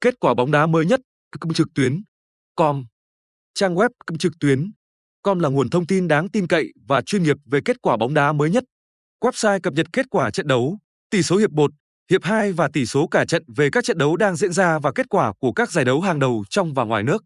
Kết quả bóng đá mới nhất, trực tuyến. Com. Trang web trực tuyến. Com là nguồn thông tin đáng tin cậy và chuyên nghiệp về kết quả bóng đá mới nhất. Website cập nhật kết quả trận đấu, tỷ số hiệp 1, hiệp 2 và tỷ số cả trận về các trận đấu đang diễn ra và kết quả của các giải đấu hàng đầu trong và ngoài nước.